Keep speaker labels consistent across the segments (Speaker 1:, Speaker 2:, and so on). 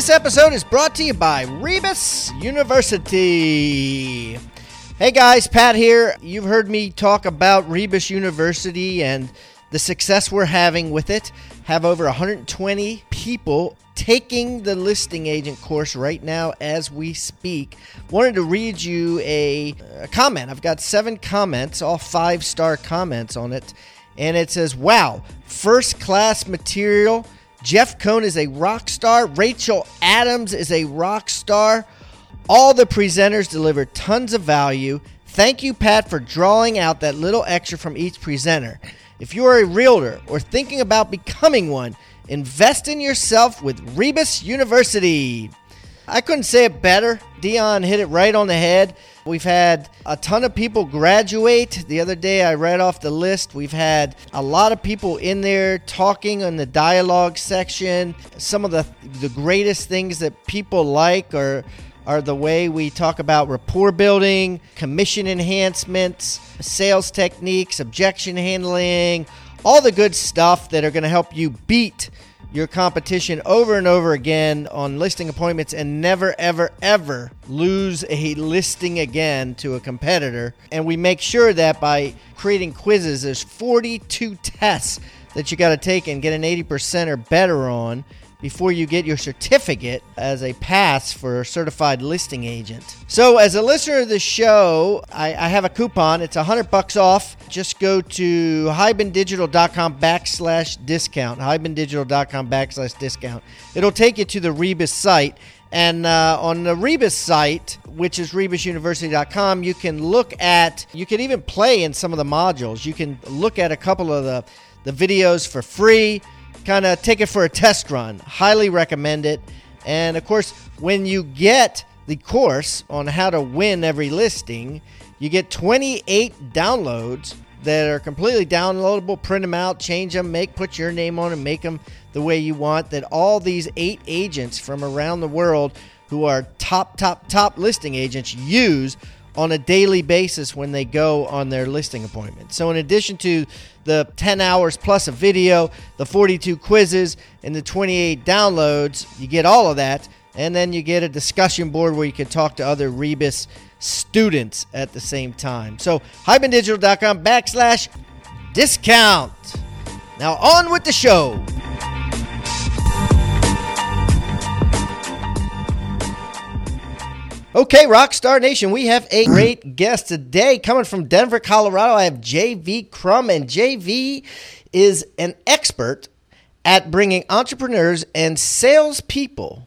Speaker 1: This episode is brought to you by Rebus University. Hey guys, Pat here. You've heard me talk about Rebus University and the success we're having with it. Have over 120 people taking the listing agent course right now as we speak. Wanted to read you a, a comment. I've got seven comments, all five star comments on it. And it says, Wow, first class material Jeff Cohn is a rock star. Rachel Adams is a rock star. All the presenters deliver tons of value. Thank you, Pat, for drawing out that little extra from each presenter. If you are a realtor or thinking about becoming one, invest in yourself with Rebus University. I couldn't say it better. Dion hit it right on the head. We've had a ton of people graduate. The other day I read off the list. We've had a lot of people in there talking in the dialogue section. Some of the the greatest things that people like are are the way we talk about rapport building, commission enhancements, sales techniques, objection handling, all the good stuff that are going to help you beat your competition over and over again on listing appointments and never, ever, ever lose a listing again to a competitor. And we make sure that by creating quizzes, there's 42 tests that you got to take and get an 80% or better on before you get your certificate as a pass for a certified listing agent. So, as a listener of the show, I, I have a coupon. It's a hundred bucks off. Just go to hibandigital.com backslash discount. hibandigital.com backslash discount. It'll take you to the Rebus site. And uh, on the Rebus site, which is rebusuniversity.com, you can look at, you can even play in some of the modules. You can look at a couple of the, the videos for free kind of take it for a test run. Highly recommend it. And of course, when you get the course on how to win every listing, you get 28 downloads that are completely downloadable. Print them out, change them, make put your name on them, make them the way you want. That all these eight agents from around the world who are top, top, top listing agents use on a daily basis when they go on their listing appointment. So, in addition to the 10 hours plus a video, the 42 quizzes, and the 28 downloads, you get all of that. And then you get a discussion board where you can talk to other Rebus students at the same time. So, hibandigital.com backslash discount. Now, on with the show. Okay, Rockstar Nation, we have a great guest today coming from Denver, Colorado. I have JV Crum, and JV is an expert at bringing entrepreneurs and salespeople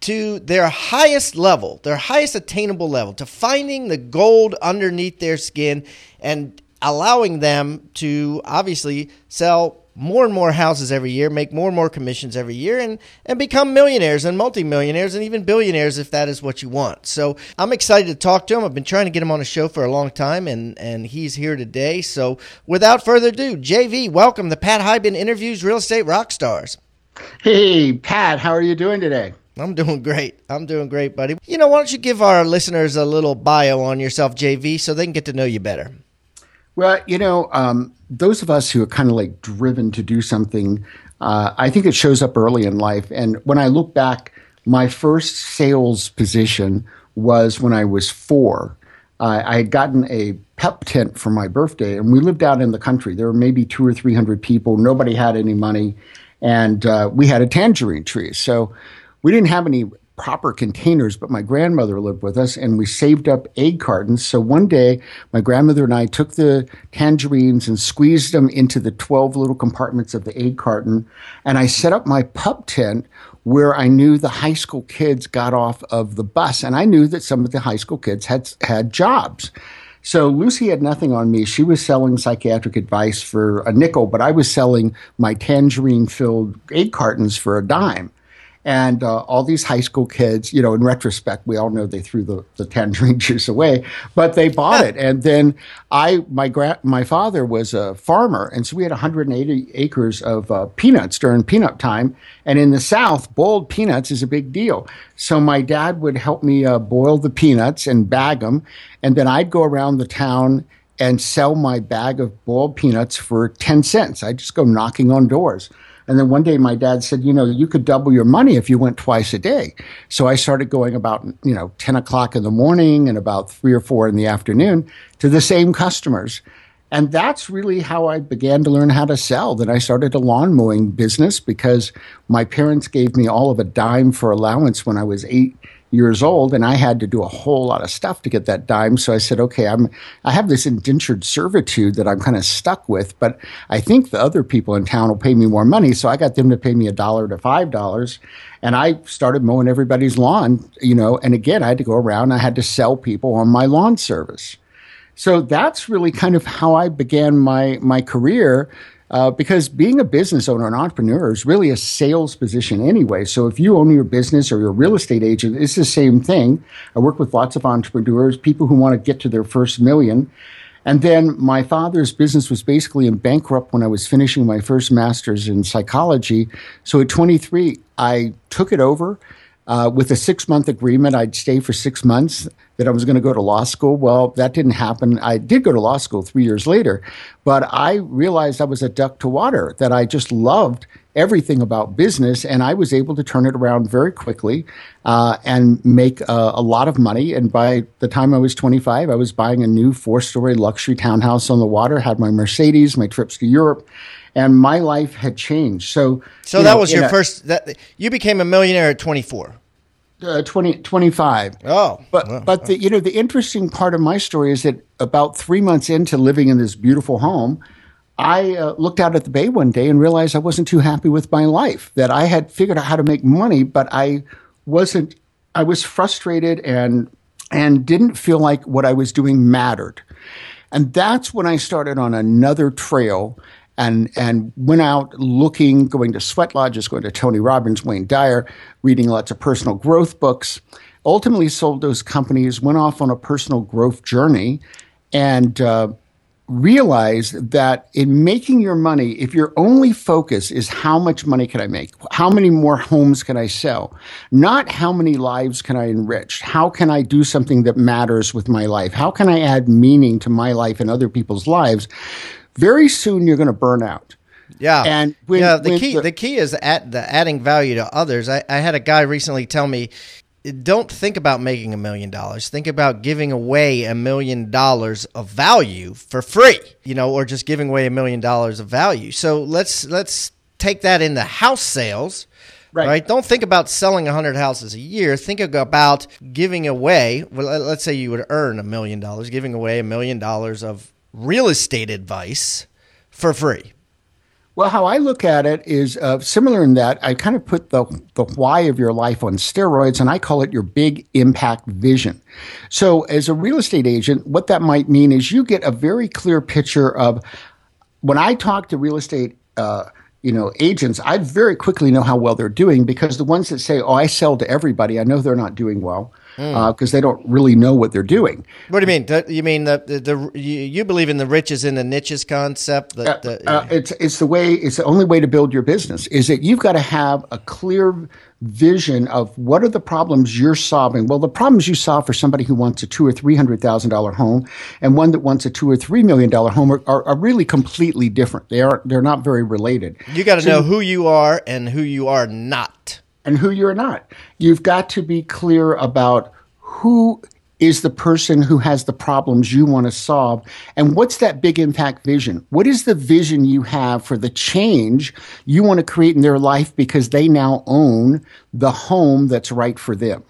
Speaker 1: to their highest level, their highest attainable level, to finding the gold underneath their skin and allowing them to obviously sell more and more houses every year, make more and more commissions every year, and, and become millionaires and multimillionaires and even billionaires if that is what you want. So I'm excited to talk to him. I've been trying to get him on a show for a long time, and, and he's here today. So without further ado, JV, welcome to Pat Hiban Interviews Real Estate Rock Stars.
Speaker 2: Hey, Pat, how are you doing today?
Speaker 1: I'm doing great. I'm doing great, buddy. You know, why don't you give our listeners a little bio on yourself, JV, so they can get to know you better?
Speaker 2: Well, you know, um, those of us who are kind of like driven to do something, uh, I think it shows up early in life. And when I look back, my first sales position was when I was four. Uh, I had gotten a pep tent for my birthday, and we lived out in the country. There were maybe two or three hundred people. Nobody had any money, and uh, we had a tangerine tree. So we didn't have any proper containers, but my grandmother lived with us and we saved up egg cartons. So one day, my grandmother and I took the tangerines and squeezed them into the 12 little compartments of the egg carton. And I set up my pup tent where I knew the high school kids got off of the bus. And I knew that some of the high school kids had, had jobs. So Lucy had nothing on me. She was selling psychiatric advice for a nickel, but I was selling my tangerine filled egg cartons for a dime. And uh, all these high school kids, you know, in retrospect, we all know they threw the, the tangerine juice away, but they bought it. And then I, my gra- my father was a farmer, and so we had 180 acres of uh, peanuts during peanut time. And in the South, boiled peanuts is a big deal. So my dad would help me uh, boil the peanuts and bag them, and then I'd go around the town and sell my bag of boiled peanuts for 10 cents. I'd just go knocking on doors. And then one day my dad said, you know, you could double your money if you went twice a day. So I started going about, you know, 10 o'clock in the morning and about three or four in the afternoon to the same customers. And that's really how I began to learn how to sell. Then I started a lawn mowing business because my parents gave me all of a dime for allowance when I was eight years old and I had to do a whole lot of stuff to get that dime. So I said, okay, I'm, I have this indentured servitude that I'm kind of stuck with, but I think the other people in town will pay me more money. So I got them to pay me a dollar to five dollars. And I started mowing everybody's lawn, you know, and again, I had to go around, I had to sell people on my lawn service. So that's really kind of how I began my, my career uh, because being a business owner, an entrepreneur, is really a sales position anyway. So if you own your business or you're real estate agent, it's the same thing. I work with lots of entrepreneurs, people who want to get to their first million. And then my father's business was basically in bankrupt when I was finishing my first master's in psychology. So at 23, I took it over uh, with a six month agreement. I'd stay for six months, that I was going to go to law school. Well, that didn't happen. I did go to law school three years later, but I realized I was a duck to water, that I just loved everything about business, and I was able to turn it around very quickly uh, and make uh, a lot of money. And by the time I was 25, I was buying a new four story luxury townhouse on the water, had my Mercedes, my trips to Europe and my life had changed. So,
Speaker 1: so that know, was your a, first. That you became a millionaire at 24.
Speaker 2: Uh, 20, 25.
Speaker 1: Oh,
Speaker 2: but but the you know the interesting part of my story is that about three months into living in this beautiful home, I uh, looked out at the bay one day and realized I wasn't too happy with my life. That I had figured out how to make money, but I wasn't. I was frustrated and and didn't feel like what I was doing mattered. And that's when I started on another trail and and went out looking, going to sweat lodges, going to Tony Robbins, Wayne Dyer, reading lots of personal growth books. Ultimately, sold those companies, went off on a personal growth journey, and uh, realized that in making your money, if your only focus is how much money can I make, how many more homes can I sell, not how many lives can I enrich, how can I do something that matters with my life, how can I add meaning to my life and other people's lives very soon you're going to burn out.
Speaker 1: Yeah, and when, yeah. The key, the, the, key is at the adding value to others. I, I had a guy recently tell me, don't think about making a million dollars. Think about giving away a million dollars of value for free, you know, or just giving away a million dollars of value. So let's let's take that into house sales. Right. right. Don't think about selling 100 houses a year. Think about giving away, well, let's say you would earn a million dollars, giving away a million dollars of real estate advice for free?
Speaker 2: Well, how I look at it is uh, similar in that I kind of put the, the why of your life on steroids and I call it your big impact vision. So, as a real estate agent, what that might mean is you get a very clear picture of when I talk to real estate uh, you know agents i very quickly know how well they're doing because the ones that say oh i sell to everybody i know they're not doing well because mm. uh, they don't really know what they're doing.
Speaker 1: What do you mean? You mean the the, the you, believe in the riches in the niches concept?
Speaker 2: That, uh, uh, it's it's the way it's the only way to build your business is that you've got to have a clear vision of what are the problems you're solving. Well, the problems you solve for somebody who wants a two or three hundred thousand dollar home and one that wants a two or three million dollar home are, are, are, really completely different. They are they're not very related.
Speaker 1: You got to so, know who you are and who you are not
Speaker 2: and who you're not. You've got to be clear about who is the person who has the problems you want to solve and what's that big impact vision what is the vision you have for the change you want to create in their life because they now own the home that's right for them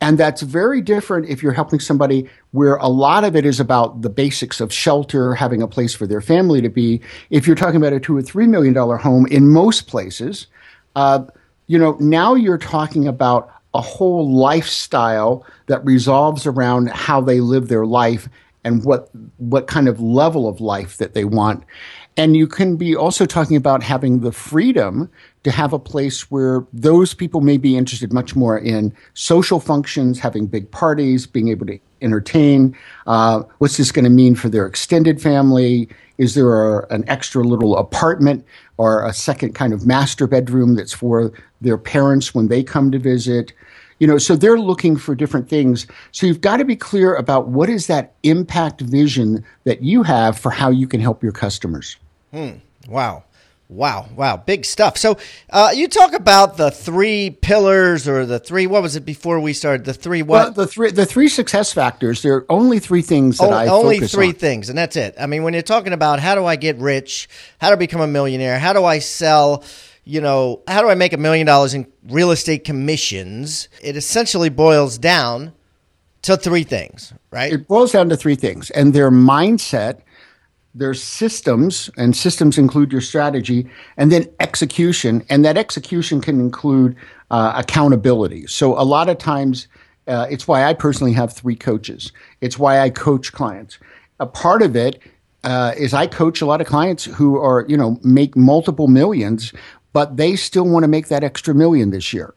Speaker 2: and that's very different if you're helping somebody where a lot of it is about the basics of shelter, having a place for their family to be. If you're talking about a two or three million dollar home in most places, uh, you know, now you're talking about a whole lifestyle that resolves around how they live their life and what what kind of level of life that they want. And you can be also talking about having the freedom to have a place where those people may be interested much more in social functions, having big parties, being able to entertain. Uh, what's this going to mean for their extended family? Is there a, an extra little apartment or a second kind of master bedroom that's for their parents when they come to visit? You know, so they're looking for different things. So you've got to be clear about what is that impact vision that you have for how you can help your customers.
Speaker 1: Hmm. Wow. Wow, wow, big stuff. So, uh, you talk about the three pillars or the three. What was it before we started? The three what? Well,
Speaker 2: the three the three success factors. There are only three things that
Speaker 1: o-
Speaker 2: I
Speaker 1: only three
Speaker 2: on.
Speaker 1: things, and that's it. I mean, when you're talking about how do I get rich, how to become a millionaire, how do I sell, you know, how do I make a million dollars in real estate commissions? It essentially boils down to three things, right?
Speaker 2: It boils down to three things, and their mindset there's systems, and systems include your strategy, and then execution, and that execution can include uh, accountability. So a lot of times, uh, it's why I personally have three coaches. It's why I coach clients. A part of it uh, is I coach a lot of clients who are, you know, make multiple millions, but they still want to make that extra million this year.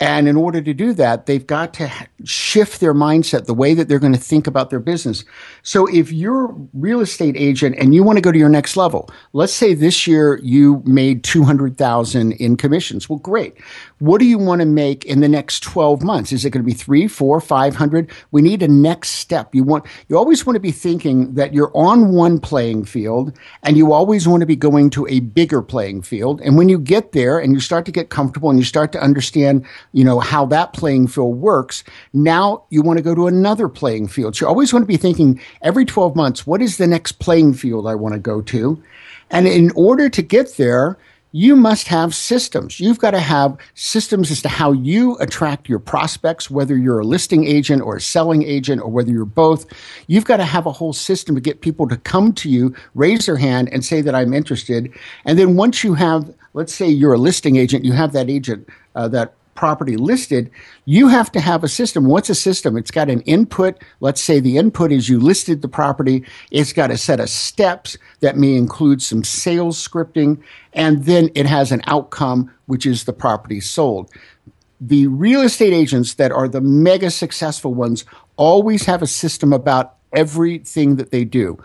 Speaker 2: And in order to do that, they've got to shift their mindset, the way that they're going to think about their business. So if you're a real estate agent and you want to go to your next level, let's say this year you made 200,000 in commissions. Well, great. What do you want to make in the next 12 months? Is it going to be three, four, 500? We need a next step. You want, you always want to be thinking that you're on one playing field and you always want to be going to a bigger playing field. And when you get there and you start to get comfortable and you start to understand you know, how that playing field works. Now you want to go to another playing field. So you always want to be thinking every 12 months, what is the next playing field I want to go to? And in order to get there, you must have systems. You've got to have systems as to how you attract your prospects, whether you're a listing agent or a selling agent or whether you're both. You've got to have a whole system to get people to come to you, raise their hand, and say that I'm interested. And then once you have, let's say you're a listing agent, you have that agent, uh, that property listed, you have to have a system. What's a system? It's got an input. Let's say the input is you listed the property. It's got a set of steps that may include some sales scripting, and then it has an outcome, which is the property sold. The real estate agents that are the mega successful ones always have a system about everything that they do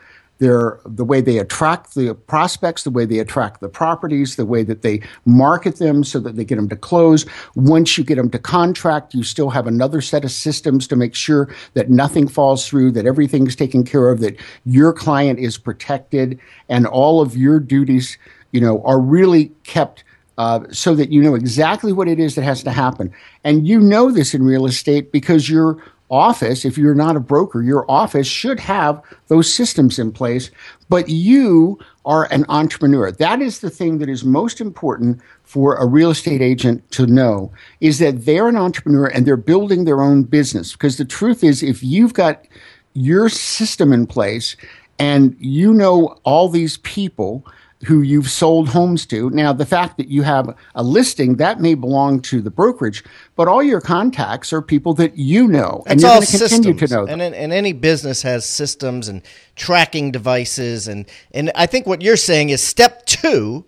Speaker 2: their the way they attract the prospects, the way they attract the properties, the way that they market them so that they get them to close. Once you get them to contract, you still have another set of systems to make sure that nothing falls through, that everything's taken care of, that your client is protected, and all of your duties, you know, are really kept. Uh, so that you know exactly what it is that has to happen. And you know this in real estate because you're office, if you're not a broker, your office should have those systems in place. But you are an entrepreneur. That is the thing that is most important for a real estate agent to know is that they're an entrepreneur and they're building their own business. Because the truth is, if you've got your system in place and you know all these people, who you've sold homes to. Now, the fact that you have a listing that may belong to the brokerage, but all your contacts are people that you know,
Speaker 1: and it's you're going to continue to know them. And, and any business has systems and tracking devices, and and I think what you're saying is step two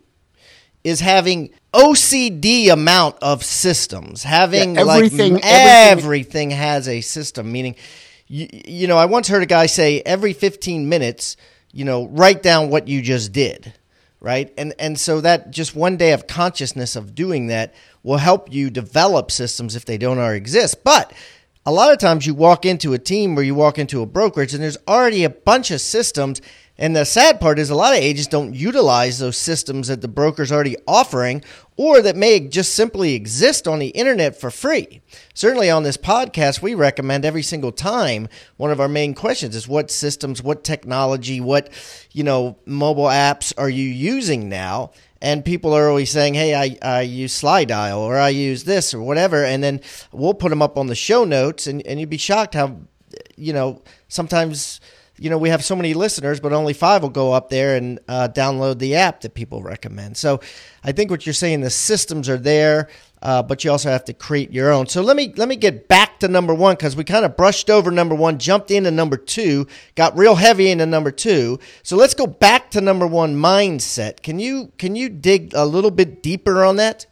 Speaker 1: is having OCD amount of systems, having yeah, everything, like everything, everything has a system. Meaning, you, you know, I once heard a guy say every 15 minutes, you know, write down what you just did right? And and so that just one day of consciousness of doing that will help you develop systems if they don't already exist. But a lot of times you walk into a team or you walk into a brokerage and there's already a bunch of systems and the sad part is a lot of agents don't utilize those systems that the broker's already offering or that may just simply exist on the internet for free. Certainly on this podcast, we recommend every single time one of our main questions is what systems, what technology, what, you know, mobile apps are you using now? And people are always saying, hey, I, I use SlyDial or I use this or whatever. And then we'll put them up on the show notes and, and you'd be shocked how, you know, sometimes – you know, we have so many listeners, but only five will go up there and uh, download the app that people recommend. So I think what you're saying, the systems are there, uh, but you also have to create your own. So let me let me get back to number one because we kind of brushed over number one, jumped into number two, got real heavy into number two. So let's go back to number one mindset. Can you can you dig a little bit deeper on that?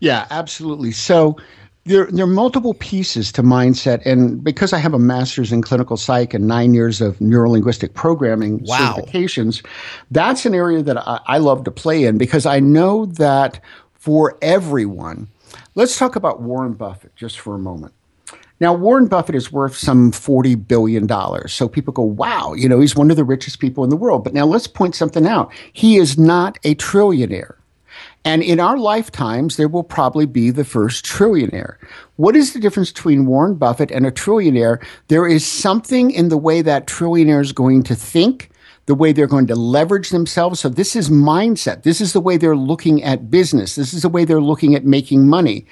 Speaker 2: Yeah, absolutely. So there, there are multiple pieces to mindset. And because I have a master's in clinical psych and nine years of neurolinguistic programming wow. certifications, that's an area that I, I love to play in because I know that for everyone, let's talk about Warren Buffett just for a moment. Now, Warren Buffett is worth some $40 billion. So people go, wow, you know, he's one of the richest people in the world. But now let's point something out. He is not a trillionaire. And in our lifetimes, there will probably be the first trillionaire. What is the difference between Warren Buffett and a trillionaire? There is something in the way that trillionaire is going to think, the way they're going to leverage themselves. So this is mindset. This is the way they're looking at business. This is the way they're looking at making money.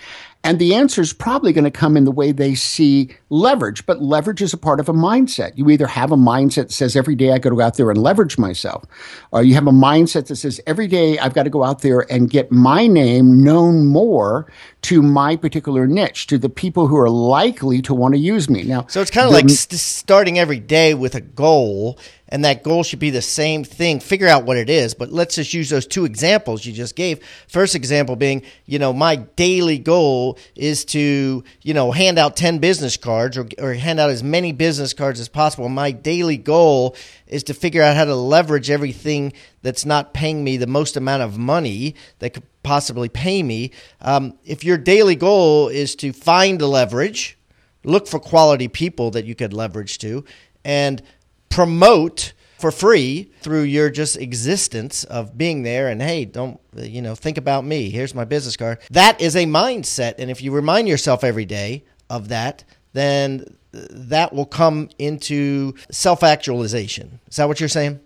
Speaker 2: And the answer is probably going to come in the way they see leverage, but leverage is a part of a mindset. You either have a mindset that says every day I got to go out there and leverage myself, or you have a mindset that says every day I've got to go out there and get my name known more to my particular niche, to the people who are likely to want to use me. Now,
Speaker 1: so it's kind of like st- starting every day with a goal and that goal should be the same thing. Figure out what it is. But let's just use those two examples you just gave. First example being, you know, my daily goal is to, you know, hand out 10 business cards or, or hand out as many business cards as possible. My daily goal is to figure out how to leverage everything that's not paying me the most amount of money that could possibly pay me. Um, if your daily goal is to find the leverage, look for quality people that you could leverage to, and promote for free through your just existence of being there and hey don't you know think about me. Here's my business card. That is a mindset. And if you remind yourself every day of that then that will come into self-actualization is that what you're saying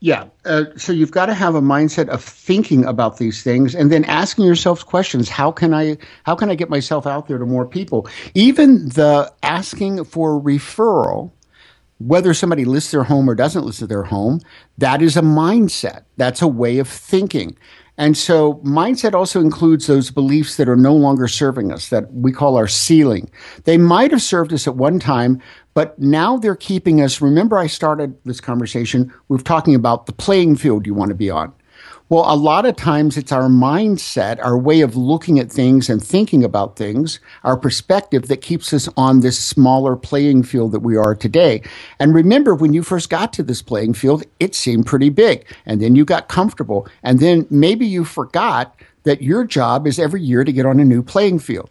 Speaker 2: yeah. Uh, so you've got to have a mindset of thinking about these things and then asking yourself questions. How can I, how can I get myself out there to more people? Even the asking for referral whether somebody lists their home or doesn't list their home, that is a mindset. That's a way of thinking. And so mindset also includes those beliefs that are no longer serving us, that we call our ceiling. They might have served us at one time, but now they're keeping us. Remember, I started this conversation with talking about the playing field you want to be on. Well, a lot of times it's our mindset, our way of looking at things and thinking about things, our perspective that keeps us on this smaller playing field that we are today. And remember, when you first got to this playing field, it seemed pretty big. And then you got comfortable. And then maybe you forgot that your job is every year to get on a new playing field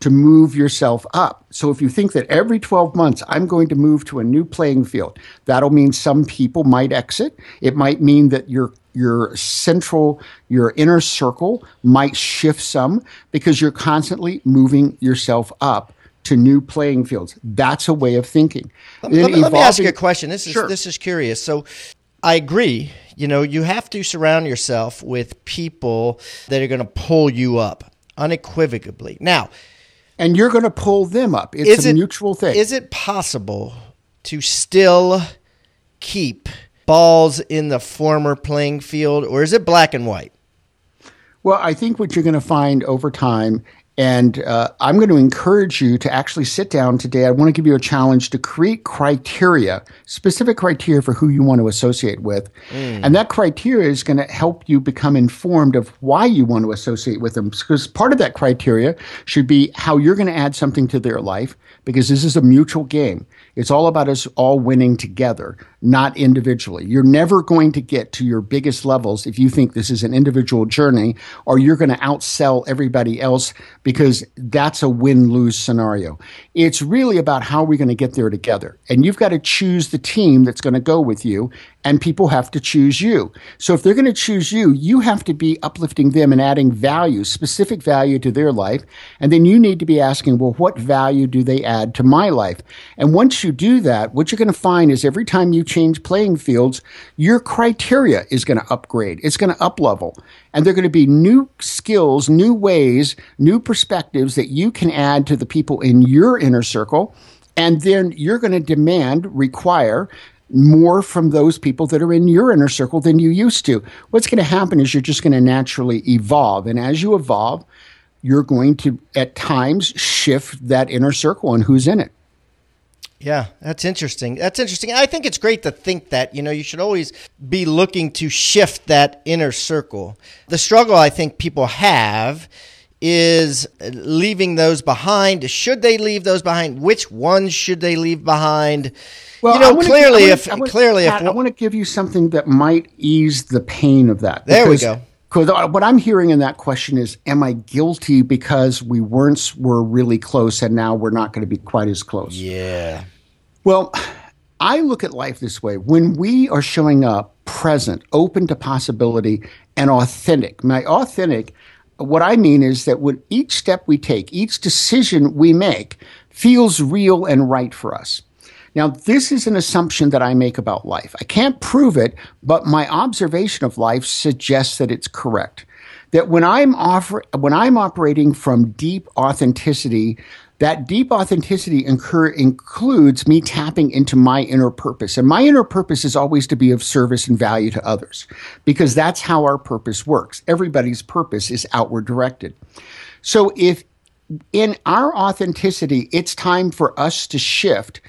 Speaker 2: to move yourself up. So if you think that every 12 months I'm going to move to a new playing field, that'll mean some people might exit. It might mean that your your central your inner circle might shift some because you're constantly moving yourself up to new playing fields. That's a way of thinking.
Speaker 1: Let, let, let me ask you a question. This is sure. this is curious. So I agree. You know, you have to surround yourself with people that are going to pull you up unequivocally. Now,
Speaker 2: and you're going to pull them up. It's a it, mutual thing.
Speaker 1: Is it possible to still keep balls in the former playing field, or is it black and white?
Speaker 2: Well, I think what you're going to find over time and uh, I'm going to encourage you to actually sit down today. I want to give you a challenge to create criteria, specific criteria for who you want to associate with. Mm. And that criteria is going to help you become informed of why you want to associate with them. Because part of that criteria should be how you're going to add something to their life, because this is a mutual game. It's all about us all winning together, not individually. You're never going to get to your biggest levels if you think this is an individual journey or you're going to outsell everybody else because that's a win lose scenario. It's really about how we're going to get there together. And you've got to choose the team that's going to go with you and people have to choose you. So if they're going to choose you, you have to be uplifting them and adding value, specific value to their life. And then you need to be asking, well, what value do they add to my life? And once you do that, what you're going to find is every time you change playing fields, your criteria is going to upgrade. It's going to up level. And there are going to be new skills, new ways, new perspectives that you can add to the people in your inner circle. And then you're going to demand, require more from those people that are in your inner circle than you used to. What's going to happen is you're just going to naturally evolve. And as you evolve, you're going to at times shift that inner circle and who's in it.
Speaker 1: Yeah, that's interesting. That's interesting. I think it's great to think that, you know, you should always be looking to shift that inner circle. The struggle I think people have is leaving those behind. Should they leave those behind? Which ones should they leave behind? Well, you know, clearly,
Speaker 2: give,
Speaker 1: if
Speaker 2: wanna,
Speaker 1: clearly,
Speaker 2: Pat,
Speaker 1: if
Speaker 2: I want to give you something that might ease the pain of that.
Speaker 1: There because, we go.
Speaker 2: Because uh, what I'm hearing in that question is, am I guilty because we weren't were really close and now we're not going to be quite as close?
Speaker 1: Yeah.
Speaker 2: Well, I look at life this way: when we are showing up present, open to possibility, and authentic. My authentic what I mean is that when each step we take, each decision we make feels real and right for us. Now, this is an assumption that I make about life. I can't prove it, but my observation of life suggests that it's correct. That when I'm offer, when I'm operating from deep authenticity, that deep authenticity incur, includes me tapping into my inner purpose. And my inner purpose is always to be of service and value to others because that's how our purpose works. Everybody's purpose is outward directed. So if in our authenticity, it's time for us to shift,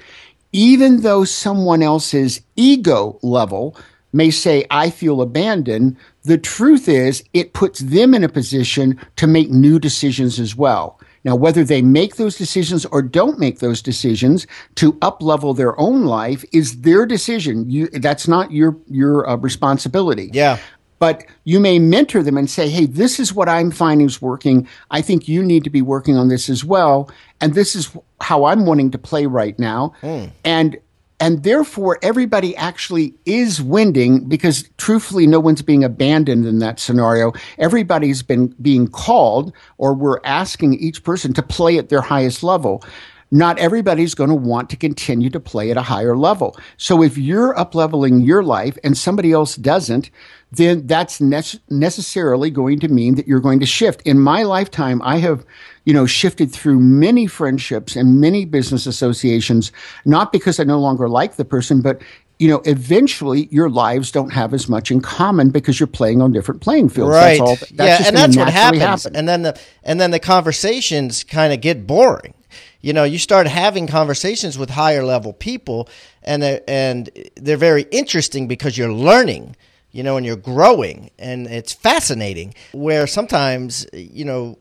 Speaker 2: even though someone else's ego level may say, I feel abandoned, the truth is it puts them in a position to make new decisions as well. Now, whether they make those decisions or don't make those decisions to uplevel their own life is their decision. You, that's not your your uh, responsibility.
Speaker 1: Yeah.
Speaker 2: But you may mentor them and say, "Hey, this is what I'm finding is working. I think you need to be working on this as well, and this is how I'm wanting to play right now." Mm. And and therefore everybody actually is winning because truthfully no one's being abandoned in that scenario. Everybody's been being called or we're asking each person to play at their highest level not everybody's going to want to continue to play at a higher level. So if you're up leveling your life and somebody else doesn't, then that's ne- necessarily going to mean that you're going to shift. In my lifetime, I have you know, shifted through many friendships and many business associations, not because I no longer like the person, but you know, eventually your lives don't have as much in common because you're playing on different playing fields.
Speaker 1: Right. That's all, that's yeah, and that's what happens. Happen. And then the and then the conversations kind of get boring. You know, you start having conversations with higher level people, and they're, and they're very interesting because you're learning you know, and you're growing and it's fascinating. Where sometimes, you know,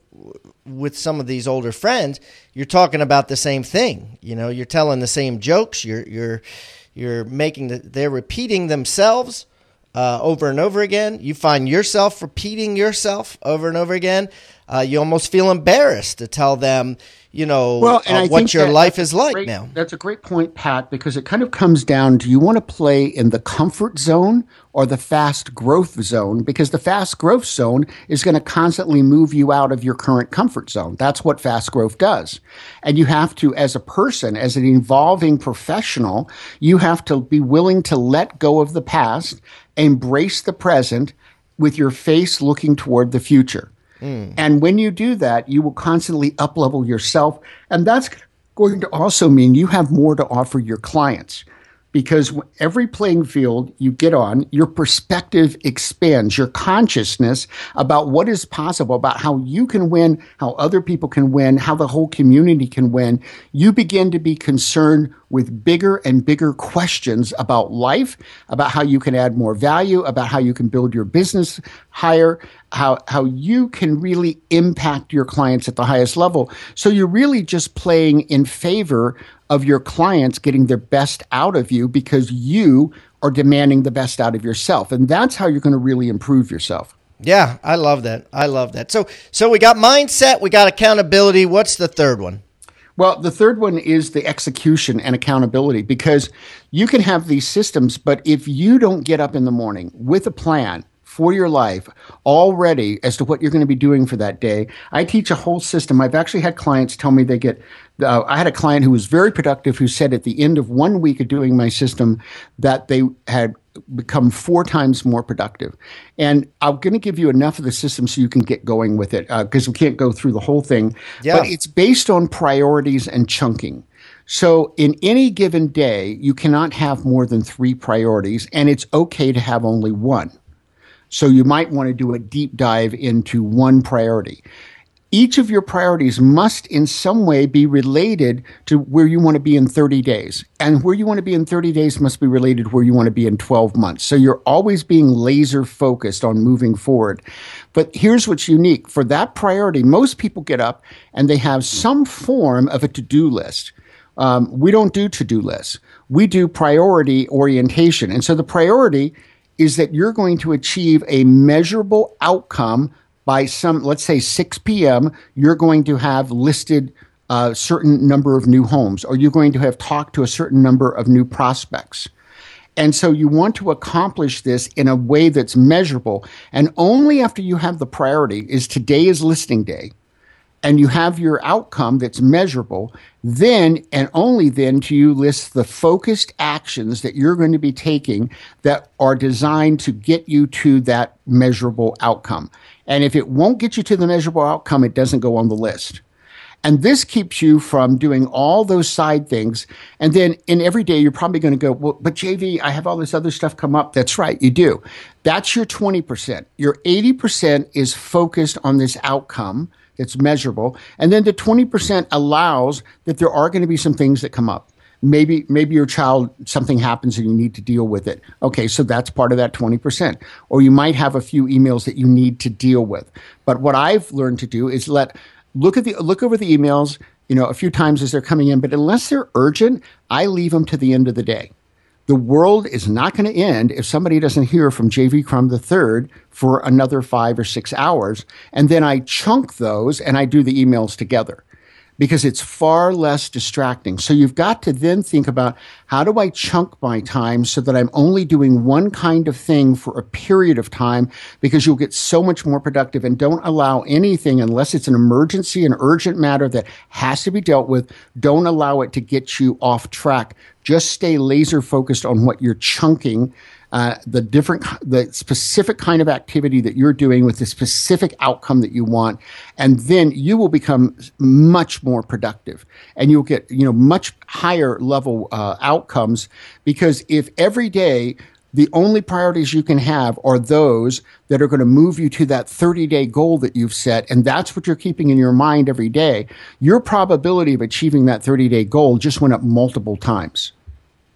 Speaker 1: with some of these older friends, you're talking about the same thing. You know, you're telling the same jokes. You're you're you're making the, they're repeating themselves uh, over and over again. You find yourself repeating yourself over and over again. Uh, you almost feel embarrassed to tell them, you know, well, uh, what your life is like
Speaker 2: great,
Speaker 1: now.
Speaker 2: That's a great point, Pat, because it kind of comes down do you want to play in the comfort zone or the fast growth zone? Because the fast growth zone is going to constantly move you out of your current comfort zone. That's what fast growth does. And you have to, as a person, as an evolving professional, you have to be willing to let go of the past, embrace the present with your face looking toward the future. Mm. And when you do that, you will constantly uplevel yourself. And that's going to also mean you have more to offer your clients because every playing field you get on, your perspective expands, your consciousness about what is possible, about how you can win, how other people can win, how the whole community can win. You begin to be concerned with bigger and bigger questions about life, about how you can add more value, about how you can build your business higher, how, how you can really impact your clients at the highest level. So you're really just playing in favor of your clients getting their best out of you because you are demanding the best out of yourself. And that's how you're going to really improve yourself.
Speaker 1: Yeah, I love that. I love that. So so we got mindset, we got accountability. What's the third one?
Speaker 2: Well, the third one is the execution and accountability because you can have these systems, but if you don't get up in the morning with a plan for your life already as to what you're going to be doing for that day, I teach a whole system. I've actually had clients tell me they get uh, I had a client who was very productive who said at the end of one week of doing my system that they had become four times more productive. And I'm going to give you enough of the system so you can get going with it because uh, we can't go through the whole thing. Yeah. But it's based on priorities and chunking. So in any given day, you cannot have more than three priorities, and it's okay to have only one. So you might want to do a deep dive into one priority each of your priorities must in some way be related to where you want to be in 30 days. And where you want to be in 30 days must be related to where you want to be in 12 months. So you're always being laser focused on moving forward. But here's what's unique for that priority, most people get up and they have some form of a to do list. Um, we don't do to do lists, we do priority orientation. And so the priority is that you're going to achieve a measurable outcome by some, let's say 6 p.m., you're going to have listed a certain number of new homes, or you're going to have talked to a certain number of new prospects. And so you want to accomplish this in a way that's measurable. And only after you have the priority is today is listing day and you have your outcome that's measurable, then and only then do you list the focused actions that you're going to be taking that are designed to get you to that measurable outcome. And if it won't get you to the measurable outcome, it doesn't go on the list. And this keeps you from doing all those side things. And then in every day, you're probably going to go, well, but JV, I have all this other stuff come up. That's right, you do. That's your 20%. Your 80% is focused on this outcome it's measurable. And then the 20% allows that there are going to be some things that come up. Maybe, maybe your child, something happens and you need to deal with it. Okay. So that's part of that 20%. Or you might have a few emails that you need to deal with. But what I've learned to do is let, look at the, look over the emails, you know, a few times as they're coming in, but unless they're urgent, I leave them to the end of the day. The world is not going to end if somebody doesn't hear from J.V. Crum III for another five or six hours. And then I chunk those and I do the emails together because it's far less distracting. So you've got to then think about how do I chunk my time so that I'm only doing one kind of thing for a period of time because you'll get so much more productive and don't allow anything unless it's an emergency, an urgent matter that has to be dealt with. Don't allow it to get you off track. Just stay laser focused on what you're chunking uh, the different, the specific kind of activity that you're doing with the specific outcome that you want, and then you will become much more productive, and you'll get you know much higher level uh, outcomes because if every day the only priorities you can have are those that are going to move you to that 30 day goal that you've set. And that's what you're keeping in your mind every day. Your probability of achieving that 30 day goal just went up multiple times.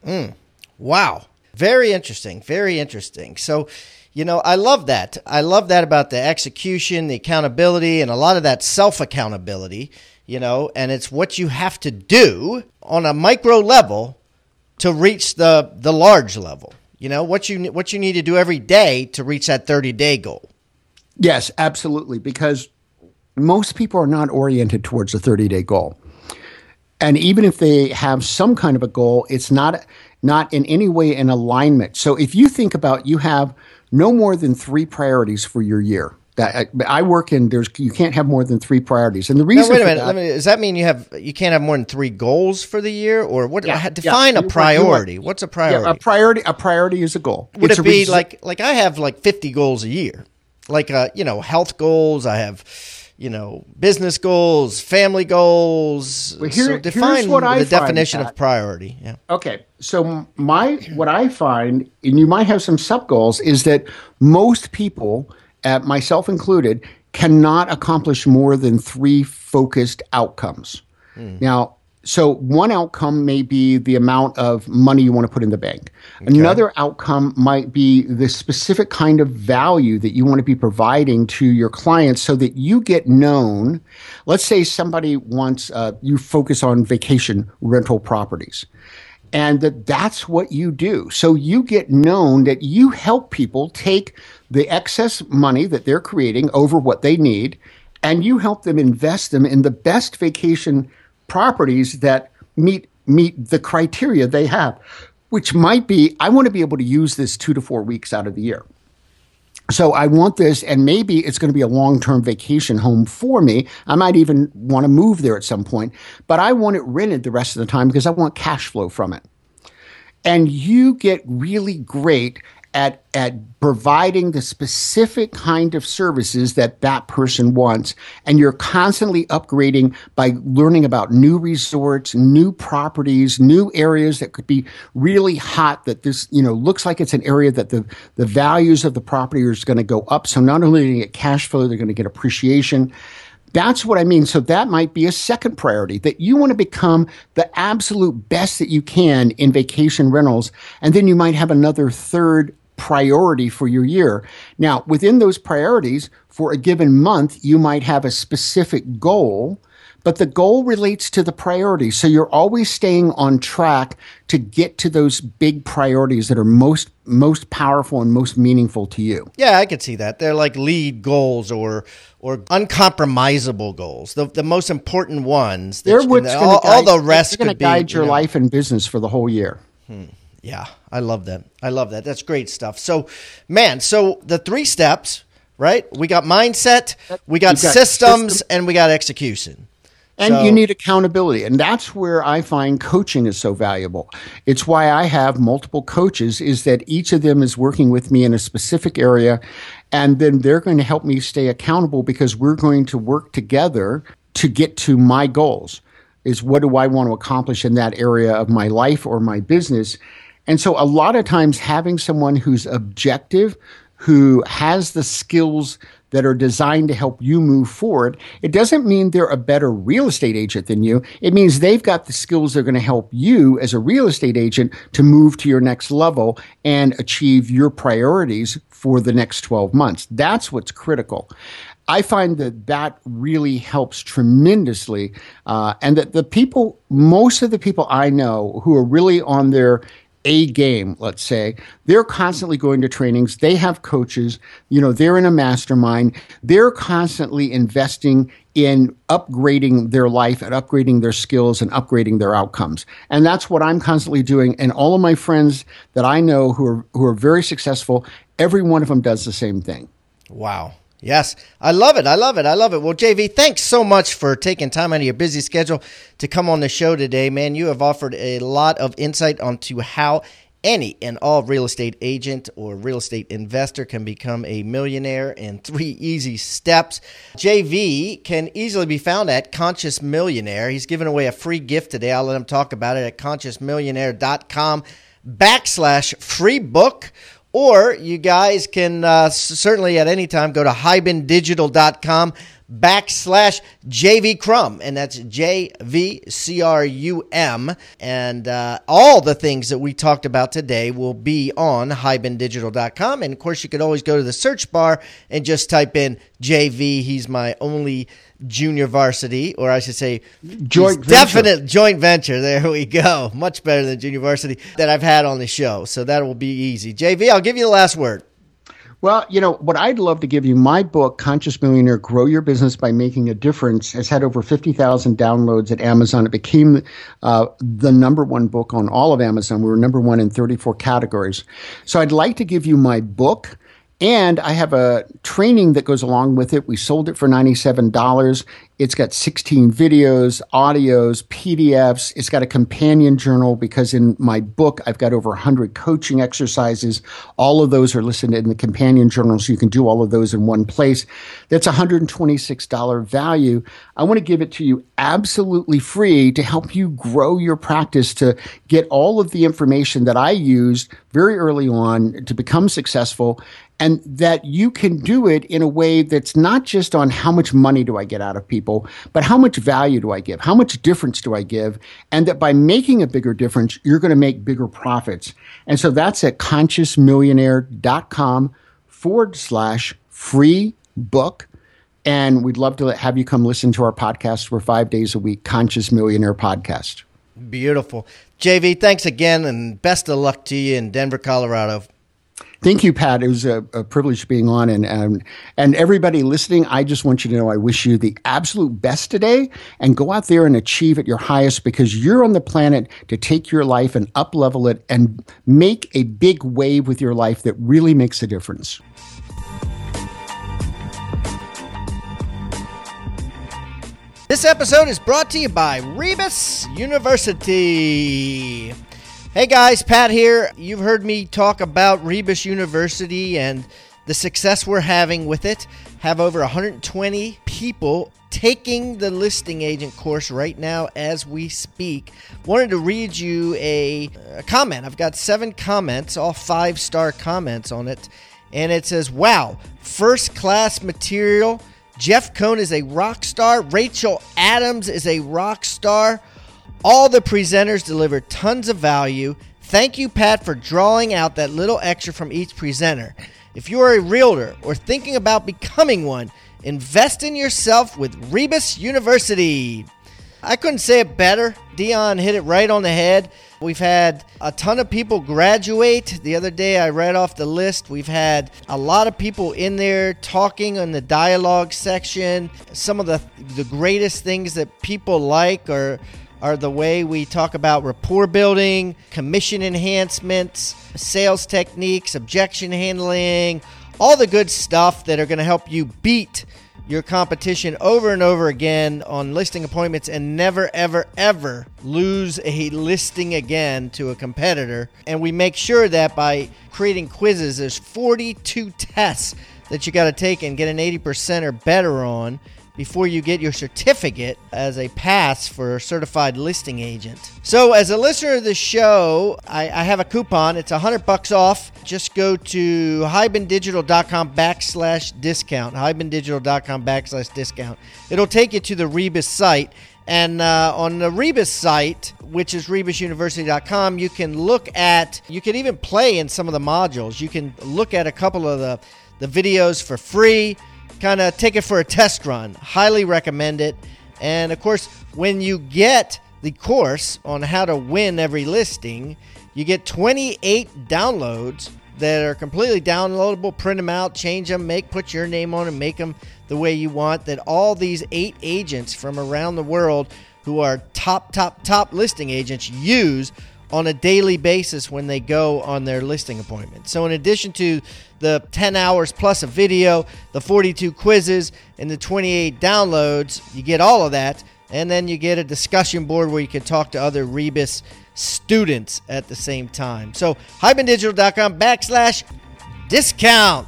Speaker 1: Mm. Wow. Very interesting. Very interesting. So, you know, I love that. I love that about the execution, the accountability, and a lot of that self accountability, you know, and it's what you have to do on a micro level to reach the, the large level. You know, what you, what you need to do every day to reach that 30 day goal.
Speaker 2: Yes, absolutely. Because most people are not oriented towards a 30 day goal. And even if they have some kind of a goal, it's not not in any way in alignment. So if you think about you have no more than three priorities for your year. That I, I work in, there's you can't have more than three priorities, and the reason.
Speaker 1: wait a minute. That, me, does that mean you have you can't have more than three goals for the year, or what?
Speaker 2: Yeah,
Speaker 1: define
Speaker 2: yeah,
Speaker 1: a priority. What's a priority?
Speaker 2: Yeah, a priority. A priority is a goal.
Speaker 1: Would
Speaker 2: it's
Speaker 1: it be like like I have like fifty goals a year, like uh you know health goals. I have you know, business goals, family goals.
Speaker 2: Well, here,
Speaker 1: so define
Speaker 2: what
Speaker 1: the
Speaker 2: I
Speaker 1: definition
Speaker 2: find,
Speaker 1: of priority. Yeah.
Speaker 2: Okay. So my what I find, and you might have some sub goals, is that most people, uh, myself included, cannot accomplish more than three focused outcomes. Mm. Now, so one outcome may be the amount of money you want to put in the bank. Okay. Another outcome might be the specific kind of value that you want to be providing to your clients so that you get known. Let's say somebody wants uh, you focus on vacation rental properties and that that's what you do. So you get known that you help people take the excess money that they're creating over what they need and you help them invest them in the best vacation properties that meet meet the criteria they have, which might be I want to be able to use this two to four weeks out of the year. So I want this, and maybe it's going to be a long term vacation home for me. I might even want to move there at some point, but I want it rented the rest of the time because I want cash flow from it. And you get really great at at providing the specific kind of services that that person wants and you're constantly upgrading by learning about new resorts new properties new areas that could be really hot that this you know looks like it's an area that the the values of the property is going to go up so not only do they get cash flow they're going to get appreciation That's what I mean. So that might be a second priority that you want to become the absolute best that you can in vacation rentals. And then you might have another third priority for your year. Now, within those priorities for a given month, you might have a specific goal but the goal relates to the priorities. So you're always staying on track to get to those big priorities that are most most powerful and most meaningful to you.
Speaker 1: Yeah, I could see that. They're like lead goals or or uncompromisable goals. The the most important ones.
Speaker 2: They're what's all, guide, all, the rest going to guide your you know, life and business for the whole year.
Speaker 1: Hmm. Yeah, I love that. I love that. That's great stuff. So, man, so the three steps, right? We got mindset, we got, got systems, system. and we got execution.
Speaker 2: And so, you need accountability. And that's where I find coaching is so valuable. It's why I have multiple coaches is that each of them is working with me in a specific area and then they're going to help me stay accountable because we're going to work together to get to my goals. Is what do I want to accomplish in that area of my life or my business? And so a lot of times having someone who's objective, who has the skills that are designed to help you move forward. It doesn't mean they're a better real estate agent than you. It means they've got the skills that are going to help you as a real estate agent to move to your next level and achieve your priorities for the next 12 months. That's what's critical. I find that that really helps tremendously. Uh, and that the people, most of the people I know who are really on their a game, let's say, they're constantly going to trainings. They have coaches. You know, they're in a mastermind. They're constantly investing in upgrading their life and upgrading their skills and upgrading their outcomes. And that's what I'm constantly doing. And all of my friends that I know who are, who are very successful, every one of them does the same thing.
Speaker 1: Wow. Yes, I love it. I love it. I love it. Well, JV, thanks so much for taking time out of your busy schedule to come on the show today, man. You have offered a lot of insight onto how any and all real estate agent or real estate investor can become a millionaire in three easy steps. JV can easily be found at Conscious Millionaire. He's giving away a free gift today. I'll let him talk about it at consciousmillionaire.com backslash free book or you guys can uh, certainly at any time go to hibandigital.com backslash JV Crum, and that's J V C R U M. And uh, all the things that we talked about today will be on hibandigital.com. And of course, you could always go to the search bar and just type in JV. He's my only junior varsity, or I should say, joint definite joint venture. There we go. Much better than junior varsity that I've had on the show. So that will be easy. JV, I'll give you the last word.
Speaker 2: Well, you know, what I'd love to give you, my book, Conscious Millionaire Grow Your Business by Making a Difference, has had over 50,000 downloads at Amazon. It became uh, the number one book on all of Amazon. We were number one in 34 categories. So I'd like to give you my book. And I have a training that goes along with it. We sold it for $97. It's got 16 videos, audios, PDFs. It's got a companion journal because in my book, I've got over 100 coaching exercises. All of those are listed in the companion journal, so you can do all of those in one place. That's $126 value. I want to give it to you absolutely free to help you grow your practice to get all of the information that I used very early on to become successful and that you can do it in a way that's not just on how much money do I get out of people, but how much value do I give? How much difference do I give? And that by making a bigger difference, you're going to make bigger profits. And so that's at consciousmillionaire.com forward slash free book. And we'd love to have you come listen to our podcast. We're five days a week, Conscious Millionaire Podcast.
Speaker 1: Beautiful. JV, thanks again and best of luck to you in Denver, Colorado.
Speaker 2: Thank you, Pat. It was a, a privilege being on, and, and and everybody listening. I just want you to know I wish you the absolute best today, and go out there and achieve at your highest because you're on the planet to take your life and up level it and make a big wave with your life that really makes a difference.
Speaker 1: This episode is brought to you by Rebus University. Hey guys, Pat here. You've heard me talk about Rebus University and the success we're having with it. Have over 120 people taking the listing agent course right now as we speak. Wanted to read you a, a comment. I've got seven comments, all five star comments on it. And it says, Wow, first class material Jeff Cohn is a rock star. Rachel Adams is a rock star. All the presenters deliver tons of value. Thank you, Pat, for drawing out that little extra from each presenter. If you are a realtor or thinking about becoming one, invest in yourself with Rebus University. I couldn't say it better. Dion hit it right on the head. We've had a ton of people graduate. The other day I read off the list. We've had a lot of people in there talking in the dialogue section. Some of the the greatest things that people like are are the way we talk about rapport building, commission enhancements, sales techniques, objection handling, all the good stuff that are going to help you beat your competition over and over again on listing appointments and never, ever, ever lose a listing again to a competitor. And we make sure that by creating quizzes, there's 42 tests that you got to take and get an 80% or better on before you get your certificate as a pass for a certified listing agent. So, as a listener of the show, I, I have a coupon. It's a hundred bucks off. Just go to hibandigital.com backslash discount. hibandigital.com backslash discount. It'll take you to the Rebus site. And uh, on the Rebus site, which is rebusuniversity.com, you can look at, you can even play in some of the modules. You can look at a couple of the, the videos for free kind of take it for a test run. Highly recommend it. And of course, when you get the course on how to win every listing, you get 28 downloads that are completely downloadable. Print them out, change them, make put your name on them, make them the way you want. That all these eight agents from around the world who are top, top, top listing agents use on a daily basis when they go on their listing appointment. So, in addition to the 10 hours plus a video, the 42 quizzes, and the 28 downloads, you get all of that. And then you get a discussion board where you can talk to other Rebus students at the same time. So, hibandigital.com backslash discount.